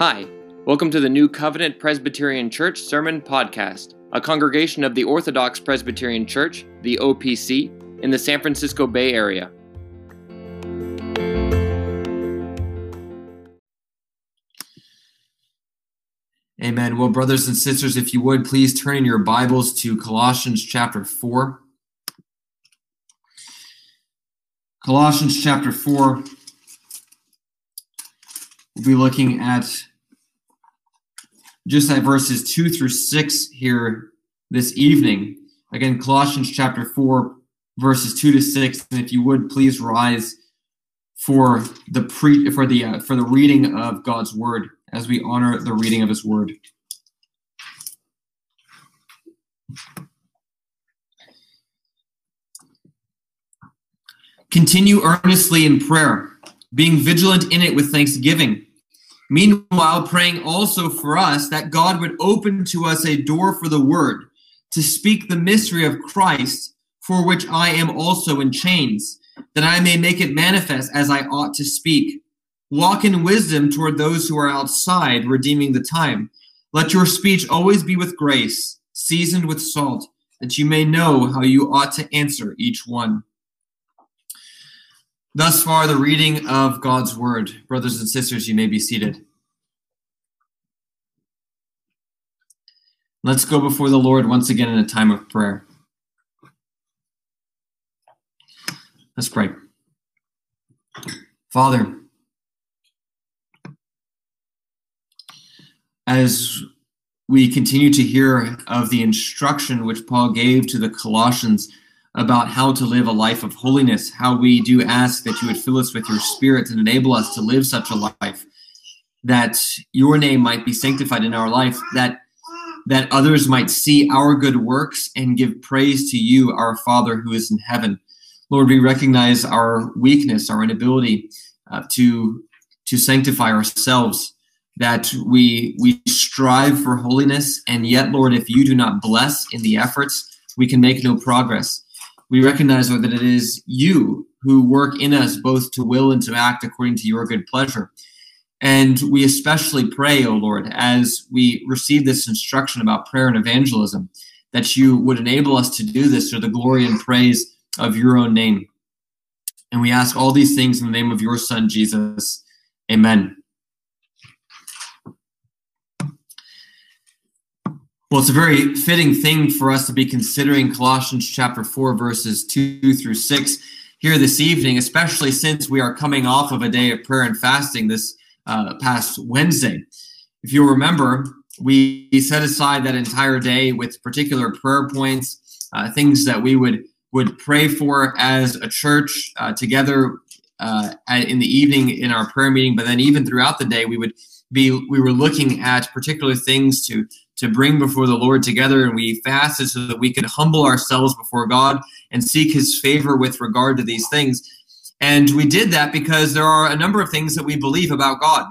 Hi, welcome to the New Covenant Presbyterian Church Sermon Podcast, a congregation of the Orthodox Presbyterian Church, the OPC, in the San Francisco Bay Area. Amen. Well, brothers and sisters, if you would please turn in your Bibles to Colossians chapter 4. Colossians chapter 4. We'll be looking at just at verses 2 through 6 here this evening. Again, Colossians chapter 4, verses 2 to 6. And if you would please rise for the pre for the uh, for the reading of God's word as we honor the reading of his word. Continue earnestly in prayer, being vigilant in it with thanksgiving Meanwhile, praying also for us that God would open to us a door for the word to speak the mystery of Christ, for which I am also in chains, that I may make it manifest as I ought to speak. Walk in wisdom toward those who are outside, redeeming the time. Let your speech always be with grace, seasoned with salt, that you may know how you ought to answer each one. Thus far, the reading of God's word. Brothers and sisters, you may be seated. Let's go before the Lord once again in a time of prayer. Let's pray. Father, as we continue to hear of the instruction which Paul gave to the Colossians about how to live a life of holiness, how we do ask that you would fill us with your spirit and enable us to live such a life, that your name might be sanctified in our life, that that others might see our good works and give praise to you, our Father who is in heaven. Lord, we recognize our weakness, our inability uh, to to sanctify ourselves, that we we strive for holiness, and yet, Lord, if you do not bless in the efforts, we can make no progress we recognize, Lord, that it is you who work in us both to will and to act according to your good pleasure. And we especially pray, O oh Lord, as we receive this instruction about prayer and evangelism, that you would enable us to do this to the glory and praise of your own name. And we ask all these things in the name of your Son, Jesus. Amen. Well, it's a very fitting thing for us to be considering Colossians chapter 4, verses 2 through 6 here this evening, especially since we are coming off of a day of prayer and fasting this uh, past Wednesday. If you remember, we set aside that entire day with particular prayer points, uh, things that we would would pray for as a church uh, together uh, in the evening in our prayer meeting, but then even throughout the day, we would be we were looking at particular things to to bring before the Lord together, and we fasted so that we could humble ourselves before God and seek His favor with regard to these things. And we did that because there are a number of things that we believe about God.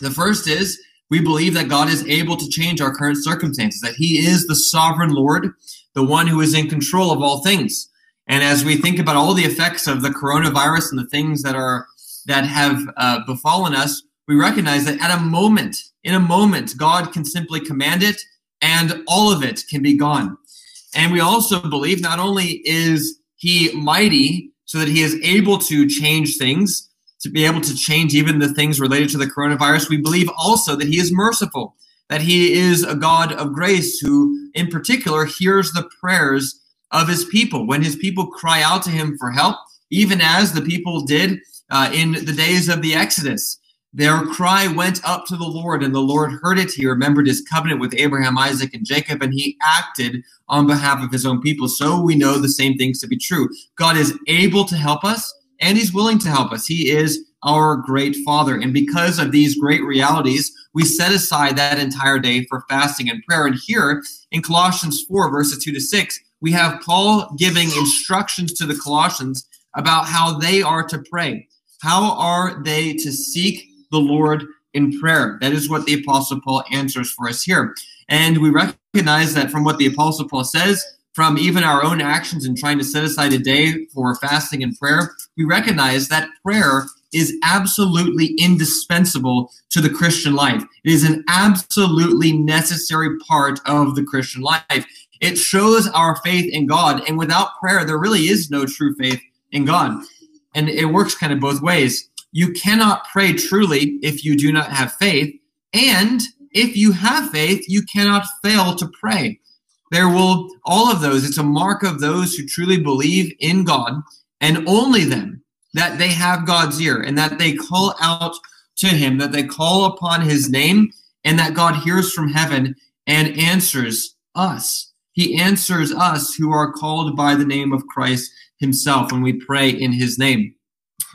The first is we believe that God is able to change our current circumstances, that He is the sovereign Lord, the one who is in control of all things. And as we think about all the effects of the coronavirus and the things that are that have uh, befallen us, we recognize that at a moment, in a moment, God can simply command it and all of it can be gone. And we also believe not only is he mighty so that he is able to change things, to be able to change even the things related to the coronavirus, we believe also that he is merciful, that he is a God of grace who, in particular, hears the prayers of his people. When his people cry out to him for help, even as the people did uh, in the days of the Exodus. Their cry went up to the Lord, and the Lord heard it. He remembered his covenant with Abraham, Isaac, and Jacob, and he acted on behalf of his own people. So we know the same things to be true. God is able to help us, and he's willing to help us. He is our great Father. And because of these great realities, we set aside that entire day for fasting and prayer. And here in Colossians 4, verses 2 to 6, we have Paul giving instructions to the Colossians about how they are to pray. How are they to seek the Lord in prayer. That is what the Apostle Paul answers for us here. And we recognize that from what the Apostle Paul says, from even our own actions in trying to set aside a day for fasting and prayer, we recognize that prayer is absolutely indispensable to the Christian life. It is an absolutely necessary part of the Christian life. It shows our faith in God. And without prayer, there really is no true faith in God. And it works kind of both ways. You cannot pray truly if you do not have faith. And if you have faith, you cannot fail to pray. There will, all of those, it's a mark of those who truly believe in God and only them that they have God's ear and that they call out to Him, that they call upon His name, and that God hears from heaven and answers us. He answers us who are called by the name of Christ Himself when we pray in His name.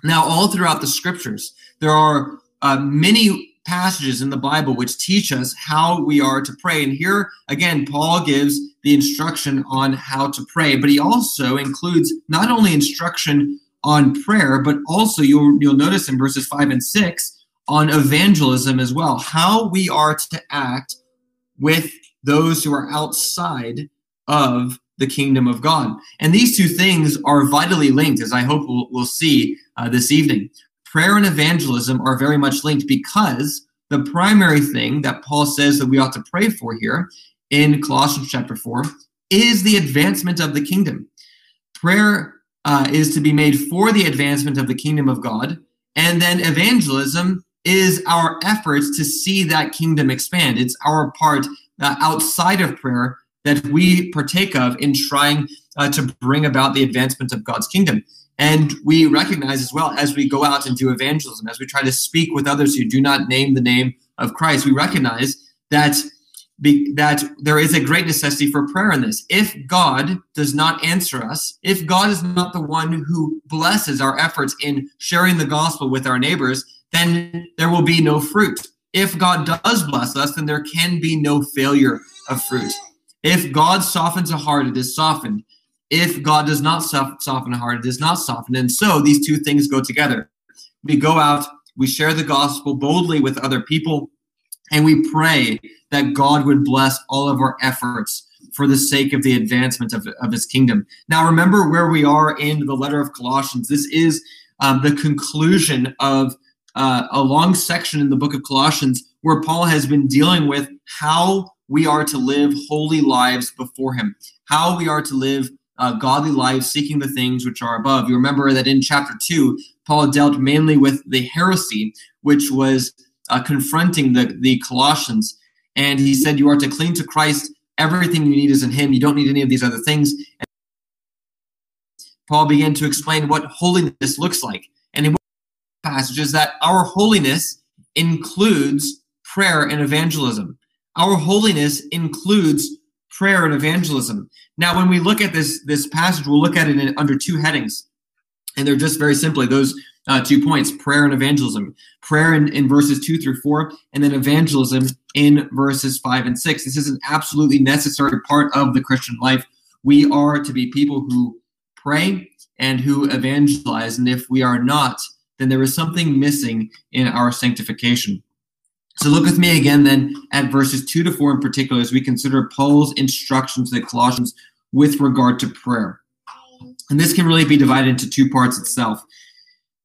Now, all throughout the scriptures, there are uh, many passages in the Bible which teach us how we are to pray. And here, again, Paul gives the instruction on how to pray, but he also includes not only instruction on prayer, but also you'll, you'll notice in verses 5 and 6 on evangelism as well, how we are to act with those who are outside of the kingdom of God. And these two things are vitally linked, as I hope we'll, we'll see uh, this evening prayer and evangelism are very much linked because the primary thing that Paul says that we ought to pray for here in Colossians chapter 4 is the advancement of the kingdom. Prayer uh, is to be made for the advancement of the kingdom of God, and then evangelism is our efforts to see that kingdom expand. It's our part uh, outside of prayer that we partake of in trying uh, to bring about the advancement of God's kingdom. And we recognize as well as we go out and do evangelism, as we try to speak with others who do not name the name of Christ, we recognize that be, that there is a great necessity for prayer in this. If God does not answer us, if God is not the one who blesses our efforts in sharing the gospel with our neighbors, then there will be no fruit. If God does bless us, then there can be no failure of fruit. If God softens a heart, it is softened if God does not soften a heart, it is not softened. And so these two things go together. We go out, we share the gospel boldly with other people, and we pray that God would bless all of our efforts for the sake of the advancement of, of his kingdom. Now, remember where we are in the letter of Colossians. This is um, the conclusion of uh, a long section in the book of Colossians where Paul has been dealing with how we are to live holy lives before him, how we are to live uh, godly lives, seeking the things which are above. You remember that in chapter 2, Paul dealt mainly with the heresy, which was uh, confronting the, the Colossians. And he said, You are to cling to Christ. Everything you need is in him. You don't need any of these other things. And Paul began to explain what holiness looks like. And in passages that our holiness includes prayer and evangelism. Our holiness includes prayer and evangelism. Now, when we look at this this passage, we'll look at it in, under two headings, and they're just very simply those uh, two points: prayer and evangelism. Prayer in, in verses two through four, and then evangelism in verses five and six. This is an absolutely necessary part of the Christian life. We are to be people who pray and who evangelize, and if we are not, then there is something missing in our sanctification. So look with me again then at verses 2 to 4 in particular as we consider Paul's instructions to the Colossians with regard to prayer. And this can really be divided into two parts itself.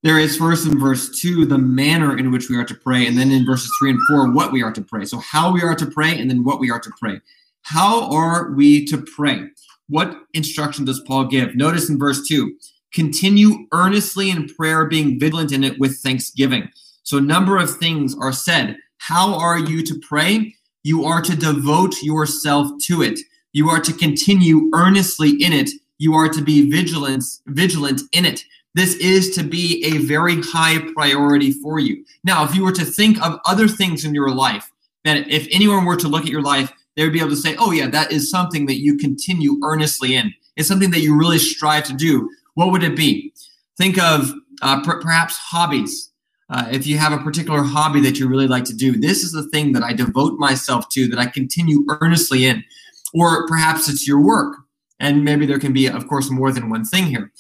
There is first in verse 2 the manner in which we are to pray, and then in verses 3 and 4 what we are to pray. So, how we are to pray, and then what we are to pray. How are we to pray? What instruction does Paul give? Notice in verse 2 continue earnestly in prayer, being vigilant in it with thanksgiving. So, a number of things are said how are you to pray? You are to devote yourself to it. You are to continue earnestly in it. You are to be vigilant, vigilant in it. This is to be a very high priority for you. Now, if you were to think of other things in your life, that if anyone were to look at your life, they would be able to say, oh, yeah, that is something that you continue earnestly in. It's something that you really strive to do. What would it be? Think of uh, per- perhaps hobbies. Uh, if you have a particular hobby that you really like to do, this is the thing that I devote myself to, that I continue earnestly in. Or perhaps it's your work. And maybe there can be, of course, more than one thing here.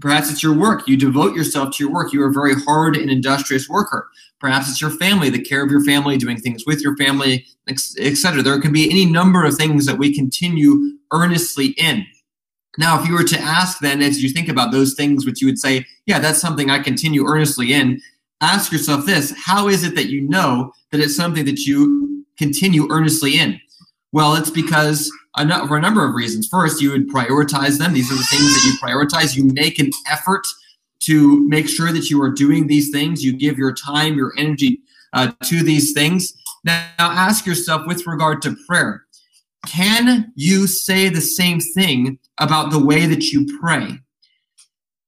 Perhaps it's your work. You devote yourself to your work. You are a very hard and industrious worker. Perhaps it's your family, the care of your family, doing things with your family, etc. There can be any number of things that we continue earnestly in. Now, if you were to ask then, as you think about those things which you would say, yeah, that's something I continue earnestly in. Ask yourself this How is it that you know that it's something that you continue earnestly in? Well, it's because for a number of reasons. First, you would prioritize them. These are the things that you prioritize. You make an effort to make sure that you are doing these things. You give your time, your energy uh, to these things. Now, ask yourself with regard to prayer can you say the same thing about the way that you pray?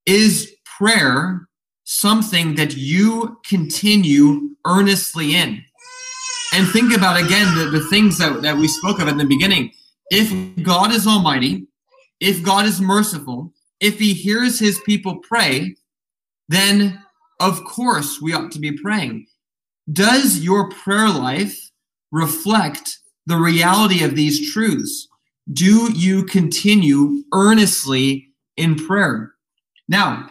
Is prayer something that you continue earnestly in? And think about again the, the things that, that we spoke of in the beginning. If God is almighty, if God is merciful, if he hears his people pray, then of course we ought to be praying. Does your prayer life reflect the reality of these truths? Do you continue earnestly in prayer? Now,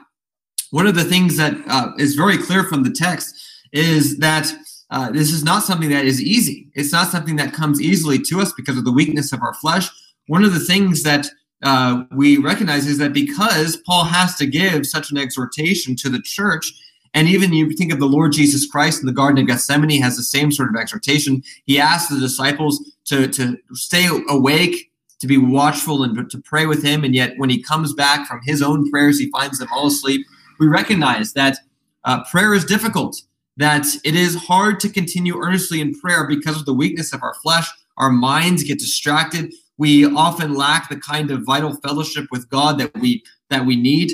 one of the things that uh, is very clear from the text is that uh, this is not something that is easy. It's not something that comes easily to us because of the weakness of our flesh. One of the things that uh, we recognize is that because Paul has to give such an exhortation to the church, and even you think of the Lord Jesus Christ in the Garden of Gethsemane has the same sort of exhortation. He asks the disciples to, to stay awake, to be watchful, and to pray with him. And yet, when he comes back from his own prayers, he finds them all asleep. We recognize that uh, prayer is difficult, that it is hard to continue earnestly in prayer because of the weakness of our flesh. Our minds get distracted. We often lack the kind of vital fellowship with God that we that we need.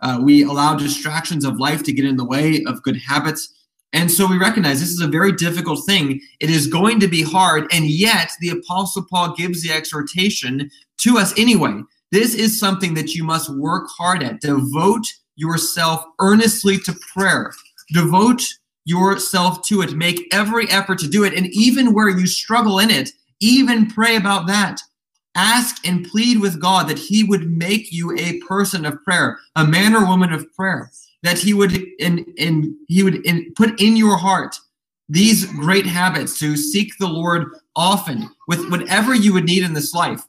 Uh, we allow distractions of life to get in the way of good habits. And so we recognize this is a very difficult thing. It is going to be hard. And yet, the Apostle Paul gives the exhortation to us anyway. This is something that you must work hard at. Devote yourself earnestly to prayer. Devote yourself to it. Make every effort to do it. And even where you struggle in it, even pray about that ask and plead with God that He would make you a person of prayer, a man or woman of prayer, that He would in in He would in, put in your heart these great habits to seek the Lord often with whatever you would need in this life,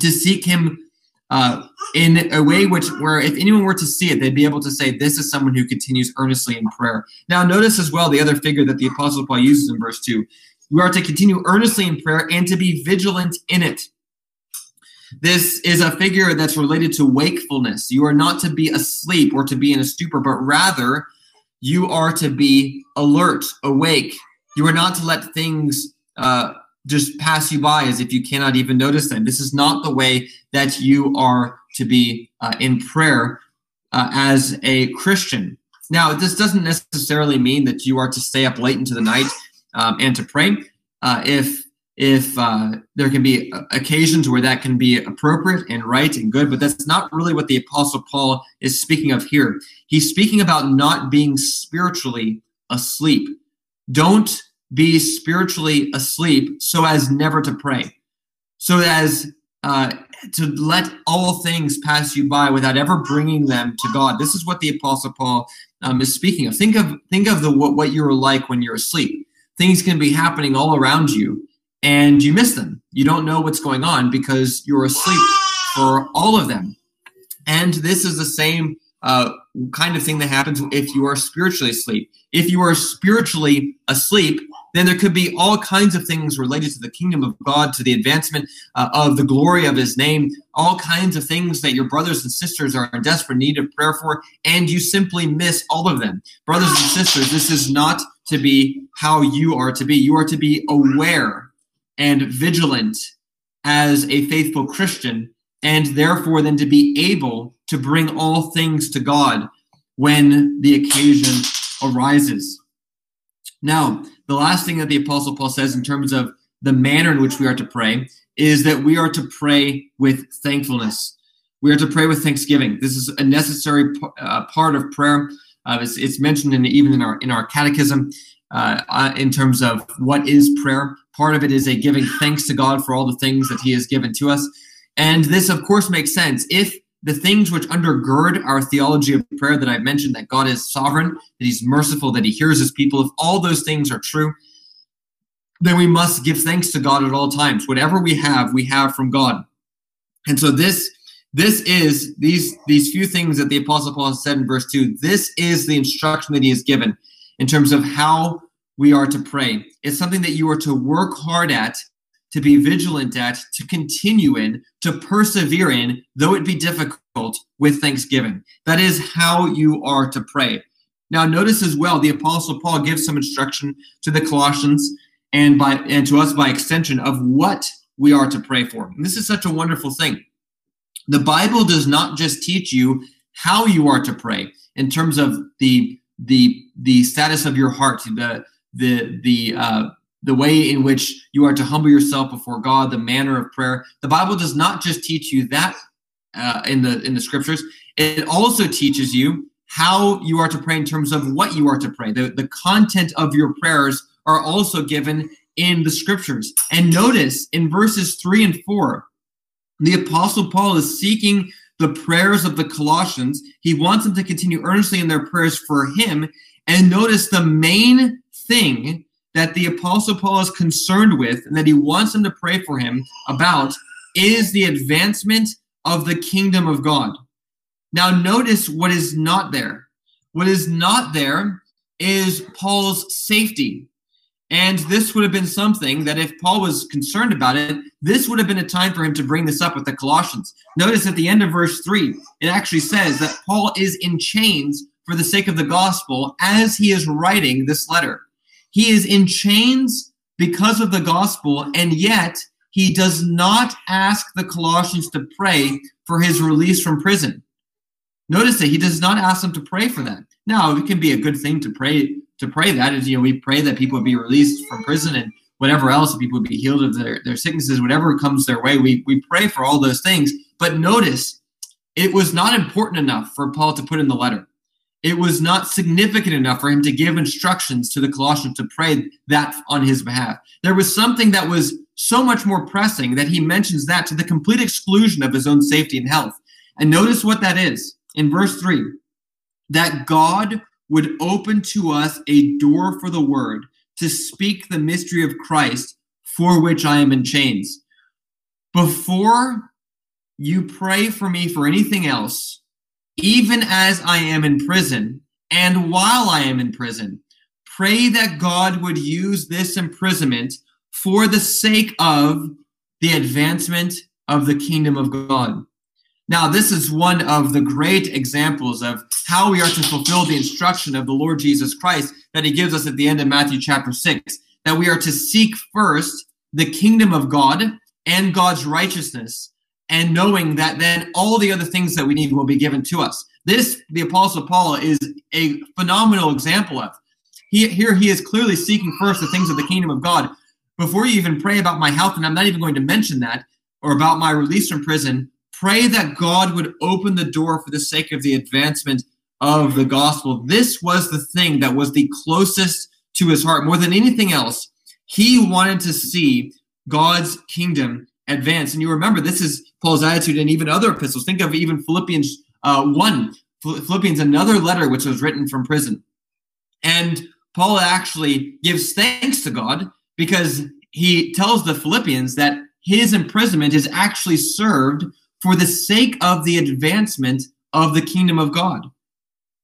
to seek Him uh, in a way which where if anyone were to see it, they'd be able to say, "This is someone who continues earnestly in prayer." Now, notice as well the other figure that the Apostle Paul uses in verse two. We are to continue earnestly in prayer and to be vigilant in it. This is a figure that's related to wakefulness. You are not to be asleep or to be in a stupor, but rather you are to be alert, awake. You are not to let things uh, just pass you by as if you cannot even notice them. This is not the way that you are to be uh, in prayer uh, as a Christian. Now, this doesn't necessarily mean that you are to stay up late into the night um, and to pray. Uh, if if uh, there can be occasions where that can be appropriate and right and good, but that's not really what the Apostle Paul is speaking of here. He's speaking about not being spiritually asleep. Don't be spiritually asleep so as never to pray, so as uh, to let all things pass you by without ever bringing them to God. This is what the Apostle Paul um, is speaking of. Think of think of the what, what you're like when you're asleep. Things can be happening all around you and you miss them. You don't know what's going on because you're asleep for all of them. And this is the same uh, kind of thing that happens if you are spiritually asleep. If you are spiritually asleep, then there could be all kinds of things related to the kingdom of God, to the advancement uh, of the glory of his name, all kinds of things that your brothers and sisters are in desperate need of prayer for, and you simply miss all of them. Brothers and sisters, this is not to be how you are to be. You are to be aware and vigilant as a faithful Christian, and therefore then to be able to bring all things to God when the occasion arises. Now, the last thing that the Apostle Paul says in terms of the manner in which we are to pray is that we are to pray with thankfulness. We are to pray with thanksgiving. This is a necessary uh, part of prayer. Uh, it's, it's, mentioned in, even in our in our catechism uh, uh in terms of what is prayer. Part of it is a giving thanks to God for all the things that He has given to us. And this, of course, makes sense. If the things which undergird our theology of prayer that I've mentioned, that God is sovereign, that He's merciful, that He hears His people, if all those things are true, then we must give thanks to God at all times. Whatever we have, we have from God. And so this This is these these few things that the apostle Paul said in verse 2. This is the instruction that he has given in terms of how we are to pray. It's something that you are to work hard at, to be vigilant at, to continue in, to persevere in, though it be difficult with thanksgiving. That is how you are to pray. Now, notice as well, the Apostle Paul gives some instruction to the Colossians and by and to us by extension of what we are to pray for. And this is such a wonderful thing. The Bible does not just teach you how you are to pray in terms of the the the status of your heart, the the the uh, the way in which you are to humble yourself before God, the manner of prayer. The Bible does not just teach you that uh, in the in the scriptures. It also teaches you how you are to pray in terms of what you are to pray. The, the content of your prayers are also given in the scriptures. And notice in verses 3 and 4, the Apostle Paul is seeking the prayers of the Colossians. He wants them to continue earnestly in their prayers for him. And notice the main thing that the Apostle Paul is concerned with and that he wants them to pray for him about is the advancement of the kingdom of God. Now, notice what is not there. What is not there is Paul's safety. And this would have been something that if Paul was concerned about it, this would have been a time for him to bring this up with the Colossians. Notice at the end of verse 3, it actually says that Paul is in chains for the sake of the gospel as he is writing this letter. He is in chains because of the gospel, and yet he does not ask the Colossians to pray for his release from prison. Notice that he does not ask them to pray for that. Now, it can be a good thing to pray to pray that is, you know, we pray that people would be released from prison and whatever else, people would be healed of their, their sicknesses, whatever comes their way. We, we pray for all those things. But notice, it was not important enough for Paul to put in the letter. It was not significant enough for him to give instructions to the Colossians to pray that on his behalf. There was something that was so much more pressing that he mentions that to the complete exclusion of his own safety and health. And notice what that is in verse 3 that God would open to us a door for the word to speak the mystery of Christ for which I am in chains. Before you pray for me for anything else, even as I am in prison and while I am in prison, pray that God would use this imprisonment for the sake of the advancement of the kingdom of God. Now, this is one of the great examples of how we are to fulfill the instruction of the Lord Jesus Christ that he gives us at the end of Matthew chapter 6 that we are to seek first the kingdom of God and God's righteousness, and knowing that then all the other things that we need will be given to us. This, the Apostle Paul, is a phenomenal example of. He, here he is clearly seeking first the things of the kingdom of God. Before you even pray about my health, and I'm not even going to mention that, or about my release from prison, Pray that God would open the door for the sake of the advancement of the gospel. This was the thing that was the closest to his heart more than anything else. He wanted to see God's kingdom advance. And you remember, this is Paul's attitude in even other epistles. Think of even Philippians uh, 1, Philippians, another letter which was written from prison. And Paul actually gives thanks to God because he tells the Philippians that his imprisonment is actually served for the sake of the advancement of the kingdom of God.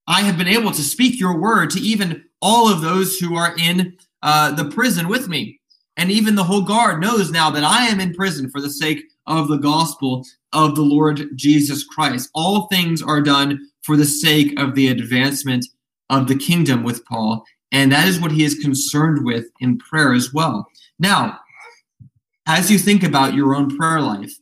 I have been able to speak your word to even all of those who are in uh, the prison with me. And even the whole guard knows now that I am in prison for the sake of the gospel of the Lord Jesus Christ. All things are done for the sake of the advancement of the kingdom with Paul. And that is what he is concerned with in prayer as well. Now, as you think about your own prayer life,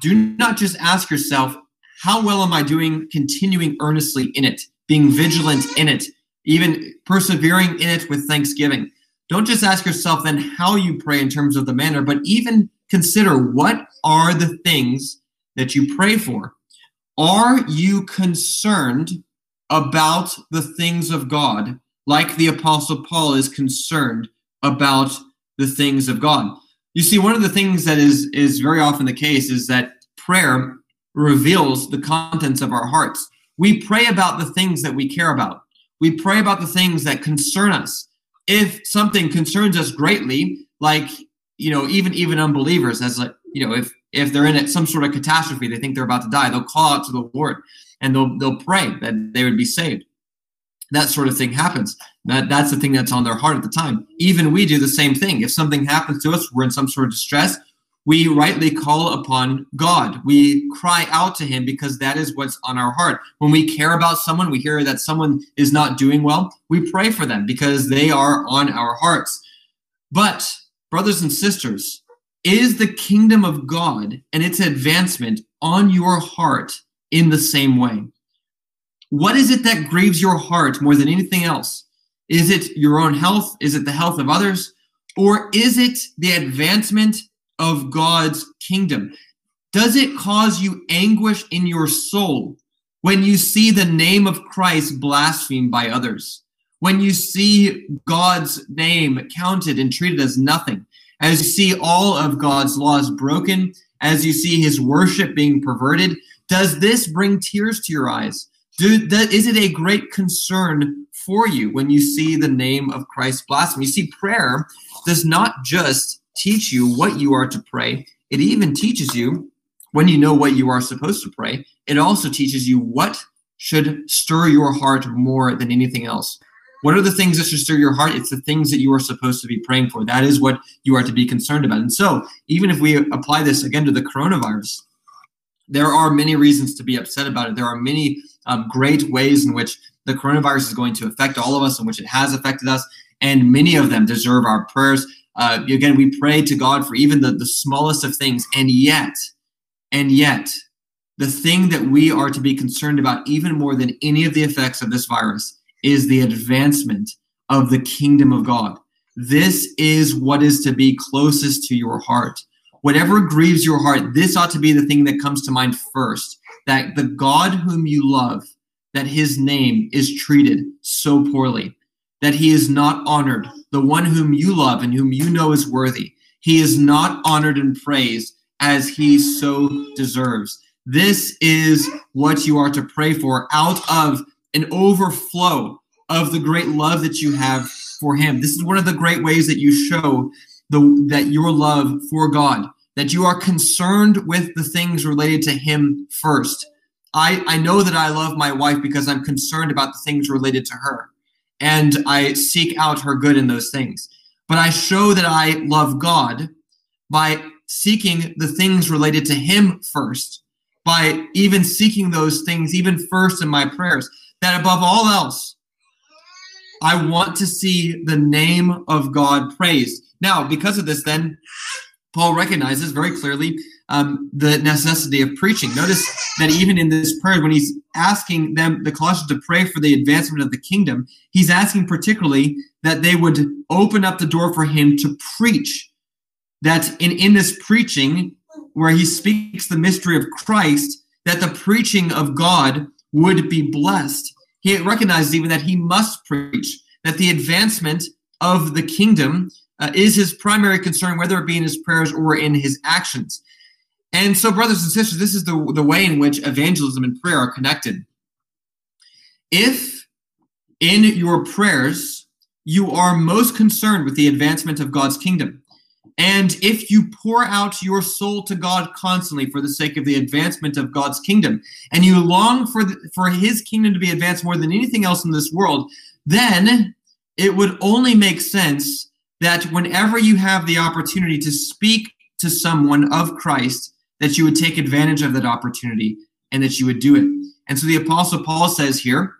do not just ask yourself, how well am I doing continuing earnestly in it, being vigilant in it, even persevering in it with thanksgiving? Don't just ask yourself then how you pray in terms of the manner, but even consider what are the things that you pray for. Are you concerned about the things of God, like the Apostle Paul is concerned about the things of God? You see, one of the things that is is very often the case is that prayer reveals the contents of our hearts. We pray about the things that we care about. We pray about the things that concern us. If something concerns us greatly, like you know, even even unbelievers, as like you know, if if they're in some sort of catastrophe, they think they're about to die, they'll call out to the Lord and they'll they'll pray that they would be saved. That sort of thing happens. That that's the thing that's on their heart at the time. Even we do the same thing. If something happens to us, we're in some sort of distress, we rightly call upon God. We cry out to Him because that is what's on our heart. When we care about someone, we hear that someone is not doing well, we pray for them because they are on our hearts. But, brothers and sisters, is the kingdom of God and its advancement on your heart in the same way? What is it that grieves your heart more than anything else? Is it your own health? Is it the health of others? Or is it the advancement of God's kingdom? Does it cause you anguish in your soul when you see the name of Christ blasphemed by others? When you see God's name counted and treated as nothing? As you see all of God's laws broken? As you see his worship being perverted? Does this bring tears to your eyes? Do, do, is it a great concern for you when you see the name of Christ blasphemed? You see, prayer does not just teach you what you are to pray. It even teaches you when you know what you are supposed to pray. It also teaches you what should stir your heart more than anything else. What are the things that should stir your heart? It's the things that you are supposed to be praying for. That is what you are to be concerned about. And so, even if we apply this again to the coronavirus, there are many reasons to be upset about it. There are many um, great ways in which the coronavirus is going to affect all of us, in which it has affected us, and many of them deserve our prayers. Uh, again, we pray to God for even the, the smallest of things. And yet, and yet, the thing that we are to be concerned about even more than any of the effects of this virus is the advancement of the kingdom of God. This is what is to be closest to your heart. Whatever grieves your heart, this ought to be the thing that comes to mind first that the God whom you love, that his name is treated so poorly that he is not honored. The one whom you love and whom you know is worthy, he is not honored and praised as he so deserves. This is what you are to pray for out of an overflow of the great love that you have for him. This is one of the great ways that you show the, that your love for God, that you are concerned with the things related to him first. I, I know that I love my wife because I'm concerned about the things related to her and I seek out her good in those things. But I show that I love God by seeking the things related to Him first, by even seeking those things even first in my prayers, that above all else, I want to see the name of God praised. Now, because of this, then, Paul recognizes very clearly um, the necessity of preaching. Notice that even in this prayer, when he's asking them, the Colossians, to pray for the advancement of the kingdom, he's asking particularly that they would open up the door for him to preach. That in, in this preaching, where he speaks the mystery of Christ, that the preaching of God would be blessed. He recognizes even that he must preach, that the advancement of the kingdom uh, is his primary concern, whether it be in his prayers or in his actions. And so, brothers and sisters, this is the, the way in which evangelism and prayer are connected. If in your prayers you are most concerned with the advancement of God's kingdom, and if you pour out your soul to God constantly for the sake of the advancement of God's kingdom, and you long for, the, for his kingdom to be advanced more than anything else in this world, then it would only make sense that whenever you have the opportunity to speak to someone of Christ, that you would take advantage of that opportunity and that you would do it. And so the Apostle Paul says here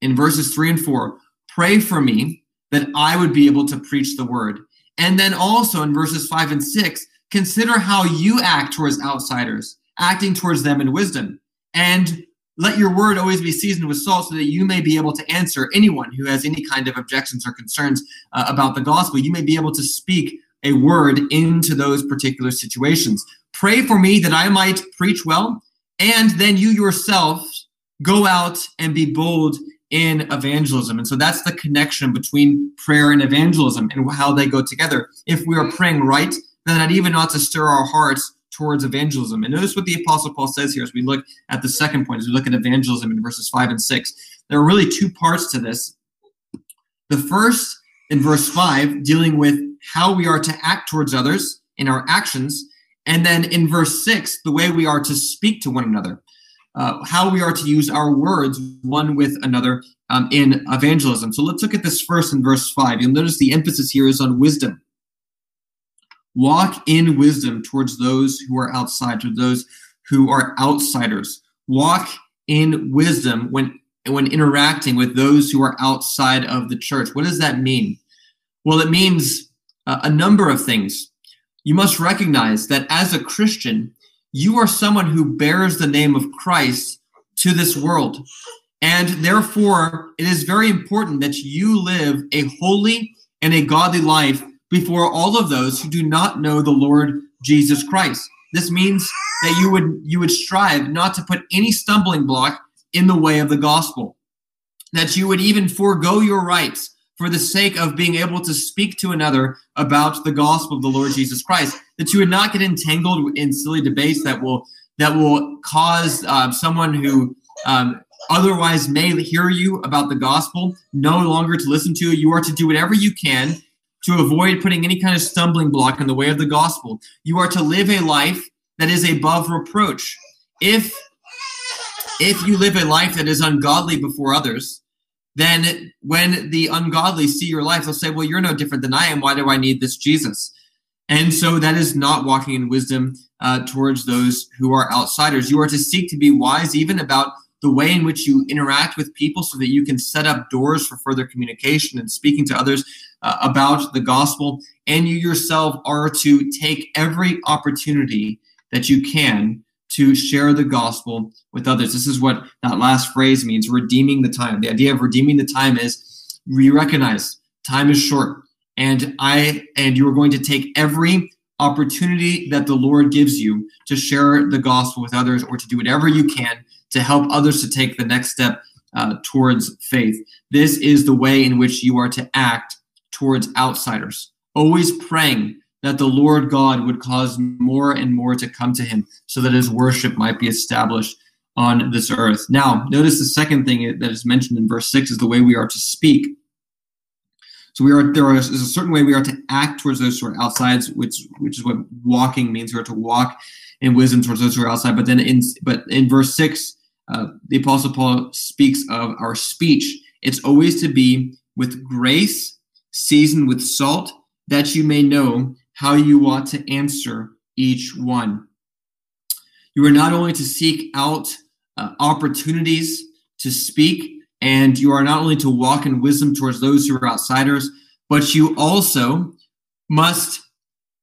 in verses three and four, pray for me that I would be able to preach the word. And then also in verses five and six, consider how you act towards outsiders, acting towards them in wisdom. And let your word always be seasoned with salt so that you may be able to answer anyone who has any kind of objections or concerns uh, about the gospel. You may be able to speak a word into those particular situations. Pray for me that I might preach well, and then you yourself go out and be bold in evangelism. And so that's the connection between prayer and evangelism and how they go together. If we are praying right, then that even ought to stir our hearts towards evangelism. And notice what the Apostle Paul says here as we look at the second point, as we look at evangelism in verses 5 and 6. There are really two parts to this. The first, in verse 5, dealing with how we are to act towards others in our actions, And then in verse 6, the way we are to speak to one another, uh, how we are to use our words one with another um, in evangelism. So let's look at this first in verse 5. You'll notice the emphasis here is on wisdom. Walk in wisdom towards those who are outside, to those who are outsiders. Walk in wisdom when when interacting with those who are outside of the church. What does that mean? Well, it means uh, a number of things. You must recognize that as a Christian, you are someone who bears the name of Christ to this world. And therefore, it is very important that you live a holy and a godly life before all of those who do not know the Lord Jesus Christ. This means that you would you would strive not to put any stumbling block in the way of the gospel. That you would even forego your rights for the sake of being able to speak to another about the gospel of the Lord Jesus Christ. That you would not get entangled in silly debates that will that will cause uh, someone who um, otherwise may hear you about the gospel no longer to listen to. You are to do whatever you can to avoid putting any kind of stumbling block in the way of the gospel. You are to live a life that is above reproach. If if you live a life that is ungodly before others, then when the ungodly see your life, they'll say, Well, you're no different than I am. Why do I need this Jesus? And so that is not walking in wisdom uh, towards those who are outsiders. You are to seek to be wise even about the way in which you interact with people so that you can set up doors for further communication and speaking to others uh, about the gospel. And you yourself are to take every opportunity that you can to share the gospel with others. This is what that last phrase means redeeming the time. The idea of redeeming the time is we recognize time is short and I and you are going to take every opportunity that the Lord gives you to share the gospel with others or to do whatever you can to help others to take the next step uh, towards faith. This is the way in which you are to act towards outsiders, always praying that the Lord God would cause more and more to come to him so that his worship might be established on this earth. Now, notice the second thing that is mentioned in verse 6 is the way we are to speak. So we are there is a certain way we are to act towards those who are outside, which which is what walking means. We are to walk in wisdom towards those who are outside. But then in but in verse six, uh, the apostle Paul speaks of our speech. It's always to be with grace, seasoned with salt, that you may know how you ought to answer each one. You are not only to seek out uh, opportunities to speak, and you are not only to walk in wisdom towards those who are outsiders, but you also must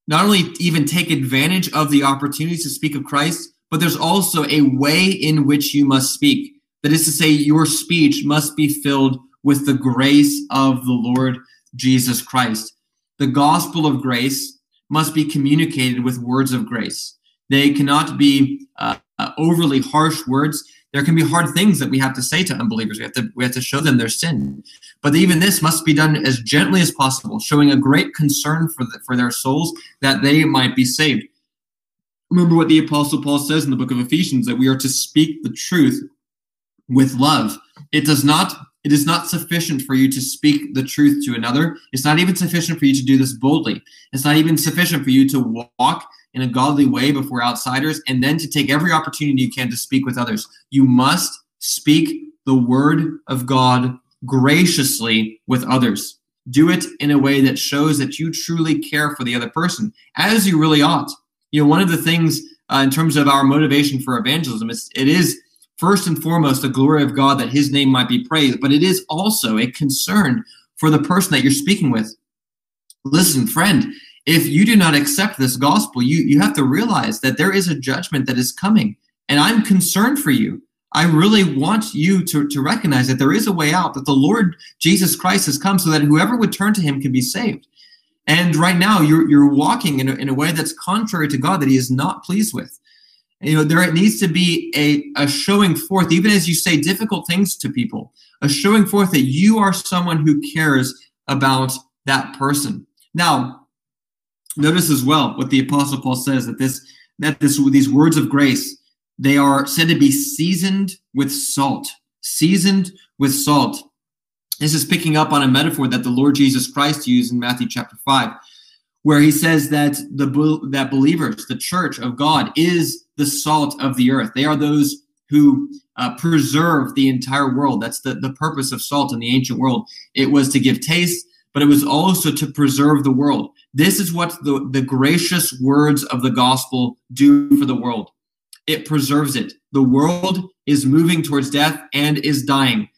not only even take advantage of the opportunities to speak of Christ, but there's also a way in which you must speak. That is to say, your speech must be filled with the grace of the Lord Jesus Christ. The gospel of grace must be communicated with words of grace. They cannot be uh, uh, overly harsh words. There can be hard things that we have to say to unbelievers. We have to we have to show them their sin. But even this must be done as gently as possible, showing a great concern for the, for their souls that they might be saved. Remember what the apostle Paul says in the book of Ephesians that we are to speak the truth with love. It does not it is not sufficient for you to speak the truth to another. It's not even sufficient for you to do this boldly. It's not even sufficient for you to walk in a godly way before outsiders and then to take every opportunity you can to speak with others. You must speak the word of God graciously with others. Do it in a way that shows that you truly care for the other person, as you really ought. You know, one of the things uh, in terms of our motivation for evangelism is it is first and foremost the glory of God that his name might be praised, but it is also a concern for the person that you're speaking with. Listen, friend, if you do not accept this gospel, you, you have to realize that there is a judgment that is coming. And I'm concerned for you. I really want you to, to recognize that there is a way out, that the Lord Jesus Christ has come so that whoever would turn to him can be saved. And right now, you're, you're walking in a, in a way that's contrary to God that he is not pleased with you know there needs to be a, a showing forth even as you say difficult things to people a showing forth that you are someone who cares about that person. Now notice as well what the apostle paul says that this that this these words of grace they are said to be seasoned with salt seasoned with salt. This is picking up on a metaphor that the lord jesus christ used in matthew chapter 5 where he says that the that believers, the church of God, is the salt of the earth. They are those who uh, preserve the entire world. That's the, the purpose of salt in the ancient world. It was to give taste, but it was also to preserve the world. This is what the, the gracious words of the gospel do for the world. It preserves it. The world is moving towards death and is dying.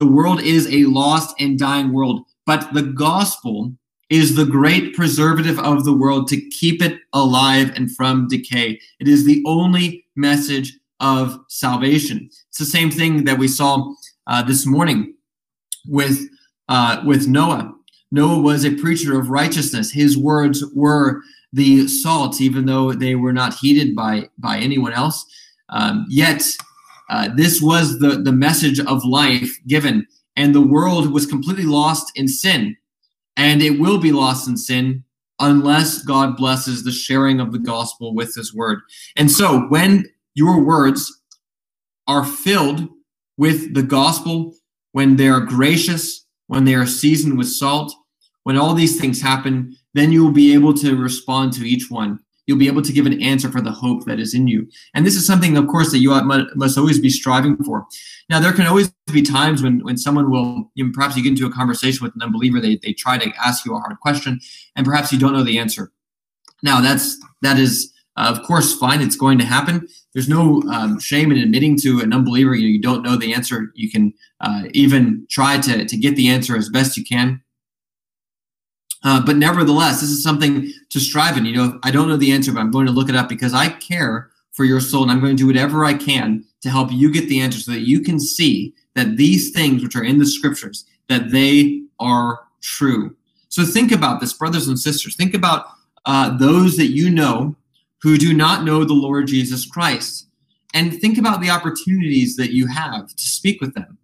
The world is a lost and dying world, but the gospel is the great preservative of the world to keep it alive and from decay. It is the only message of salvation. It's the same thing that we saw uh, this morning with uh, with Noah. Noah was a preacher of righteousness. His words were the salt, even though they were not heeded by by anyone else. Um, yet, uh, this was the the message of life given, and the world was completely lost in sin and it will be lost in sin unless God blesses the sharing of the gospel with his word. And so when your words are filled with the gospel, when they are gracious, when they are seasoned with salt, when all these things happen, then you will be able to respond to each one you'll be able to give an answer for the hope that is in you. And this is something, of course, that you must always be striving for. Now, there can always be times when, when someone will, you know, perhaps you get into a conversation with an unbeliever, they, they try to ask you a hard question, and perhaps you don't know the answer. Now, that's that is, uh, of course, fine. It's going to happen. There's no um, shame in admitting to an unbeliever you, know, you don't know the answer. You can uh, even try to, to get the answer as best you can. Uh, but nevertheless, this is something to strive in. You know, I don't know the answer, but I'm going to look it up because I care for your soul and I'm going to do whatever I can to help you get the answer so that you can see that these things which are in the scriptures, that they are true. So think about this, brothers and sisters. Think about uh, those that you know who do not know the Lord Jesus Christ. And think about the opportunities that you have to speak with them.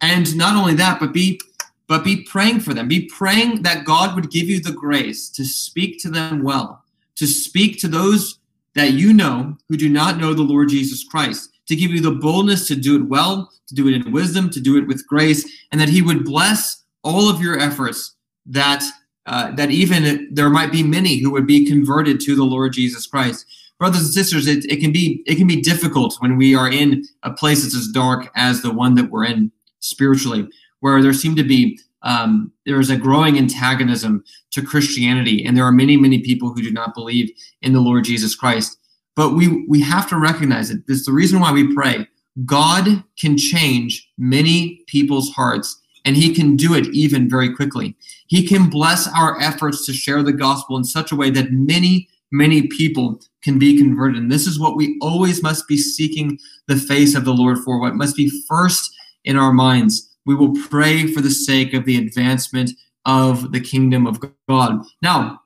And not only that, but be but be praying for them. Be praying that God would give you the grace to speak to them well, to speak to those that you know who do not know the Lord Jesus Christ, to give you the boldness to do it well, to do it in wisdom, to do it with grace, and that He would bless all of your efforts. That uh, that even there might be many who would be converted to the Lord Jesus Christ. Brothers and sisters, it, it can be it can be difficult when we are in a place that's as dark as the one that we're in spiritually where there seemed to be um, there is a growing antagonism to Christianity, and there are many, many people who do not believe in the Lord Jesus Christ. But we we have to recognize it. This is the reason why we pray. God can change many people's hearts, and He can do it even very quickly. He can bless our efforts to share the gospel in such a way that many, many people can be converted. And this is what we always must be seeking the face of the Lord for. What must be first in our minds we will pray for the sake of the advancement of the kingdom of God. Now,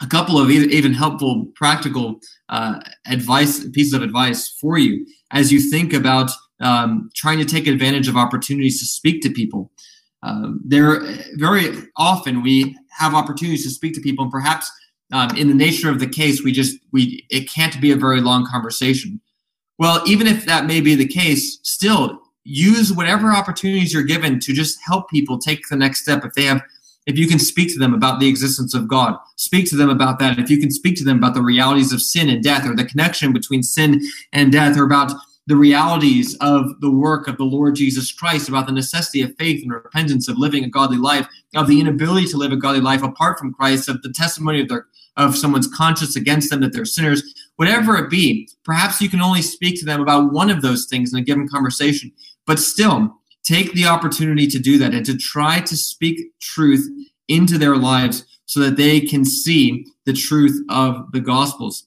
a couple of even helpful practical uh, advice pieces of advice for you as you think about um, trying to take advantage of opportunities to speak to people. Um, there, very often we have opportunities to speak to people, and perhaps um, in the nature of the case, we just we it can't be a very long conversation. Well, even if that may be the case, still use whatever opportunities you're given to just help people take the next step if they have if you can speak to them about the existence of God, speak to them about that. If you can speak to them about the realities of sin and death, or the connection between sin and death, or about the realities of the work of the Lord Jesus Christ, about the necessity of faith and repentance, of living a godly life, of the inability to live a godly life apart from Christ, of the testimony of their of someone's conscience against them that they're sinners, whatever it be, perhaps you can only speak to them about one of those things in a given conversation. But still, take the opportunity to do that and to try to speak truth into their lives so that they can see the truth of the gospels.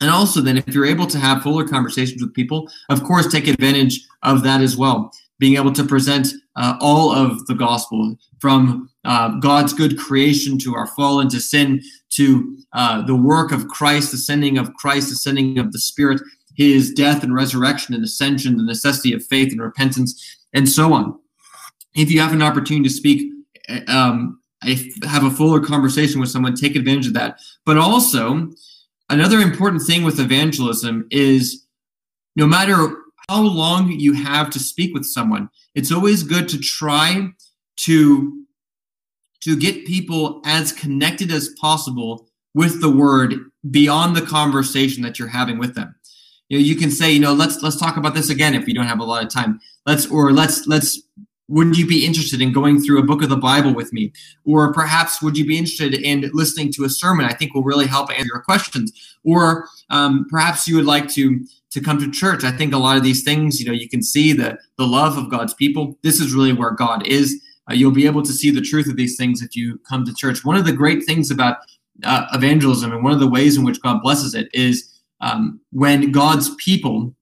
And also, then, if you're able to have fuller conversations with people, of course, take advantage of that as well. Being able to present uh, all of the gospel from uh, God's good creation to our fall into sin to uh, the work of Christ, the sending of Christ, the sending of the Spirit, his death and resurrection and ascension, the necessity of faith and repentance, and so on. If you have an opportunity to speak, um, have a fuller conversation with someone, take advantage of that. But also, another important thing with evangelism is no matter how long you have to speak with someone, it's always good to try to to get people as connected as possible with the word beyond the conversation that you're having with them. You know, you can say, you know, let's let's talk about this again if you don't have a lot of time. Let's or let's let's would you be interested in going through a book of the Bible with me? Or perhaps would you be interested in listening to a sermon? I think will really help answer your questions. Or um, perhaps you would like to to come to church. I think a lot of these things, you know, you can see the the love of God's people. This is really where God is. Uh, you'll be able to see the truth of these things if you come to church. One of the great things about uh, evangelism and one of the ways in which God blesses it is um, when God's people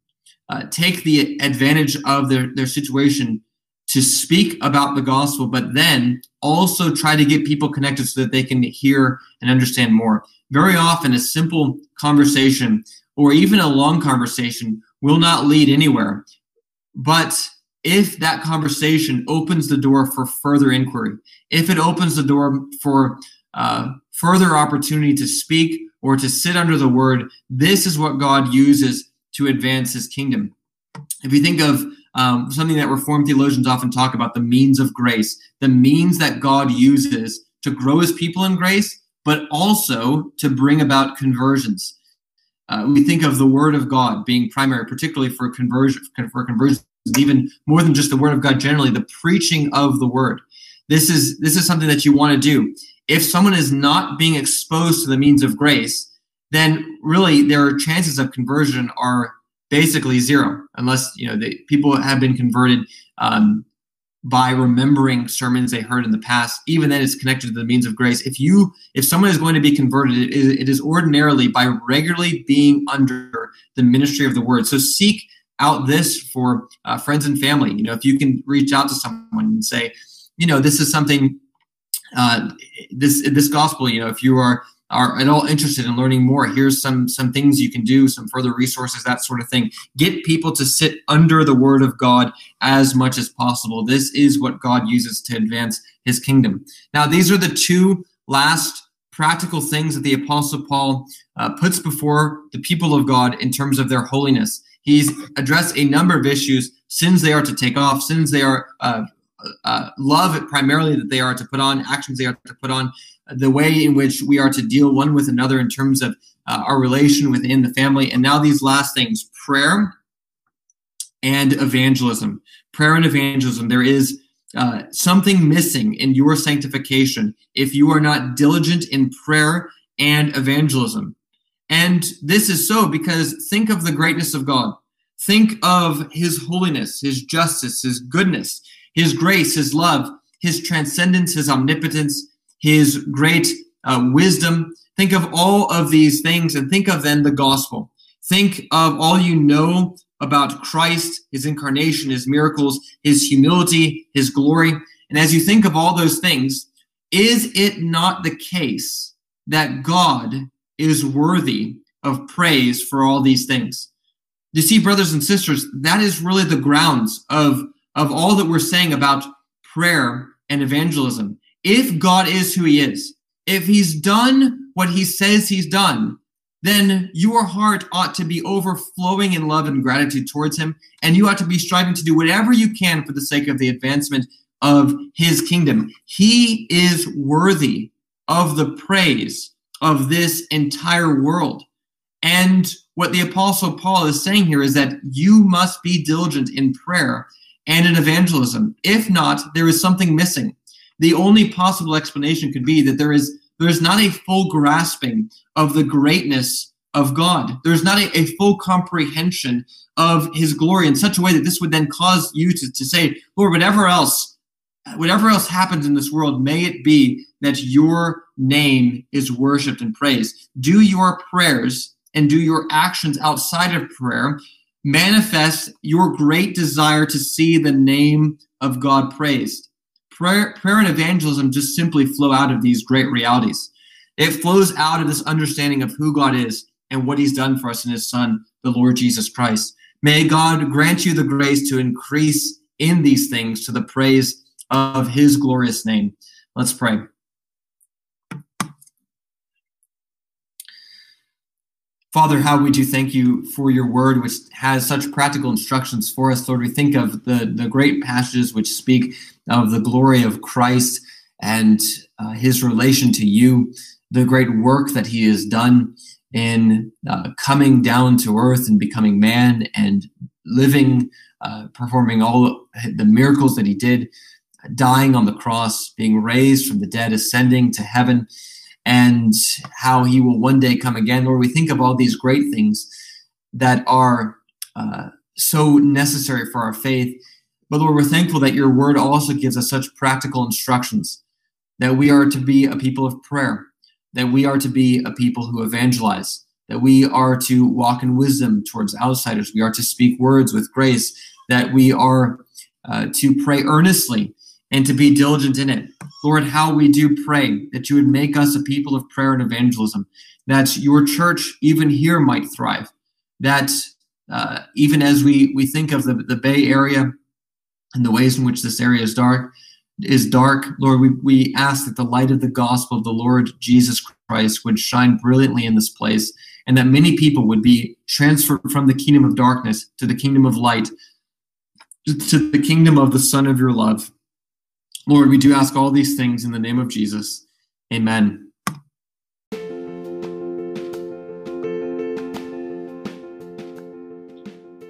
uh, take the advantage of their, their situation to speak about the gospel, but then also try to get people connected so that they can hear and understand more. Very often, a simple conversation or even a long conversation will not lead anywhere. But if that conversation opens the door for further inquiry, if it opens the door for uh, further opportunity to speak or to sit under the word, this is what God uses to advance his kingdom. If you think of um, something that Reformed theologians often talk about, the means of grace, the means that God uses to grow his people in grace, but also to bring about conversions. Uh, we think of the word of God being primary, particularly for conversion, for conversions, even more than just the word of God generally, the preaching of the word. This is this is something that you want to do. If someone is not being exposed to the means of grace, then really their chances of conversion are basically zero, unless you know the people have been converted um, by remembering sermons they heard in the past. Even then, it's connected to the means of grace. If you if someone is going to be converted, it is, it is ordinarily by regularly being under the ministry of the word. So seek out this for uh, friends and family. You know, if you can reach out to someone and say, you know, this is something. Uh, this this gospel, you know, if you are are at all interested in learning more, here's some some things you can do, some further resources, that sort of thing. Get people to sit under the word of God as much as possible. This is what God uses to advance his kingdom. Now, these are the two last practical things that the apostle Paul uh, puts before the people of God in terms of their holiness. He's addressed a number of issues, sins they are to take off, sins they are uh, uh, love primarily that they are to put on, actions they are to put on, the way in which we are to deal one with another in terms of uh, our relation within the family. And now these last things prayer and evangelism. Prayer and evangelism. There is uh, something missing in your sanctification if you are not diligent in prayer and evangelism. And this is so because think of the greatness of God. Think of his holiness, his justice, his goodness, his grace, his love, his transcendence, his omnipotence, his great uh, wisdom. Think of all of these things and think of then the gospel. Think of all you know about Christ, his incarnation, his miracles, his humility, his glory. And as you think of all those things, is it not the case that God is worthy of praise for all these things? You see, brothers and sisters, that is really the grounds of, of all that we're saying about prayer and evangelism if God is who he is, if he's done what he says he's done, then your heart ought to be overflowing in love and gratitude towards him, and you ought to be striving to do whatever you can for the sake of the advancement of his kingdom. He is worthy of the praise of this entire world. And what the Apostle Paul is saying here is that you must be diligent in prayer and in evangelism. If not, there is something missing the only possible explanation could be that there is there is not a full grasping of the greatness of God. There's not a, a, full comprehension of his glory in such a way that this would then cause you to, to say, Lord, whatever else, whatever else happens in this world, may it be that your name is worshiped and praised. Do your prayers and do your actions outside of prayer manifest your great desire to see the name of God praised prayer, prayer and evangelism just simply flow out of these great realities. It flows out of this understanding of who God is and what he's done for us in his son, the Lord Jesus Christ. May God grant you the grace to increase in these things to the praise of his glorious name. Let's pray. Father, how we do thank you for your word, which has such practical instructions for us. Lord, we think of the, the great passages which speak of the glory of Christ and uh, his relation to you, the great work that he has done in uh, coming down to earth and becoming man and living, uh, performing all the miracles that he did, dying on the cross, being raised from the dead, ascending to heaven, and how he will one day come again. Lord, we think of all these great things that are uh, so necessary for our faith. But Lord, we're thankful that your word also gives us such practical instructions that we are to be a people of prayer, that we are to be a people who evangelize, that we are to walk in wisdom towards outsiders, we are to speak words with grace, that we are uh, to pray earnestly and to be diligent in it. Lord, how we do pray that you would make us a people of prayer and evangelism, that your church, even here, might thrive, that uh, even as we, we think of the, the Bay Area and the ways in which this area is dark, is dark, Lord, we, we ask that the light of the gospel of the Lord Jesus Christ would shine brilliantly in this place, and that many people would be transferred from the kingdom of darkness to the kingdom of light, to the kingdom of the Son of your love. Lord, we do ask all these things in the name of Jesus. Amen.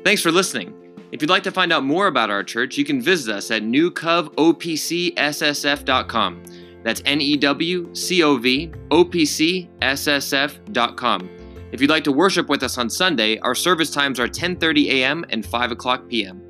Thanks for listening. If you'd like to find out more about our church, you can visit us at newcovopcssf.com. That's N E W C O V O P C S S F.com. If you'd like to worship with us on Sunday, our service times are 10:30 a.m. and 5 o'clock p.m.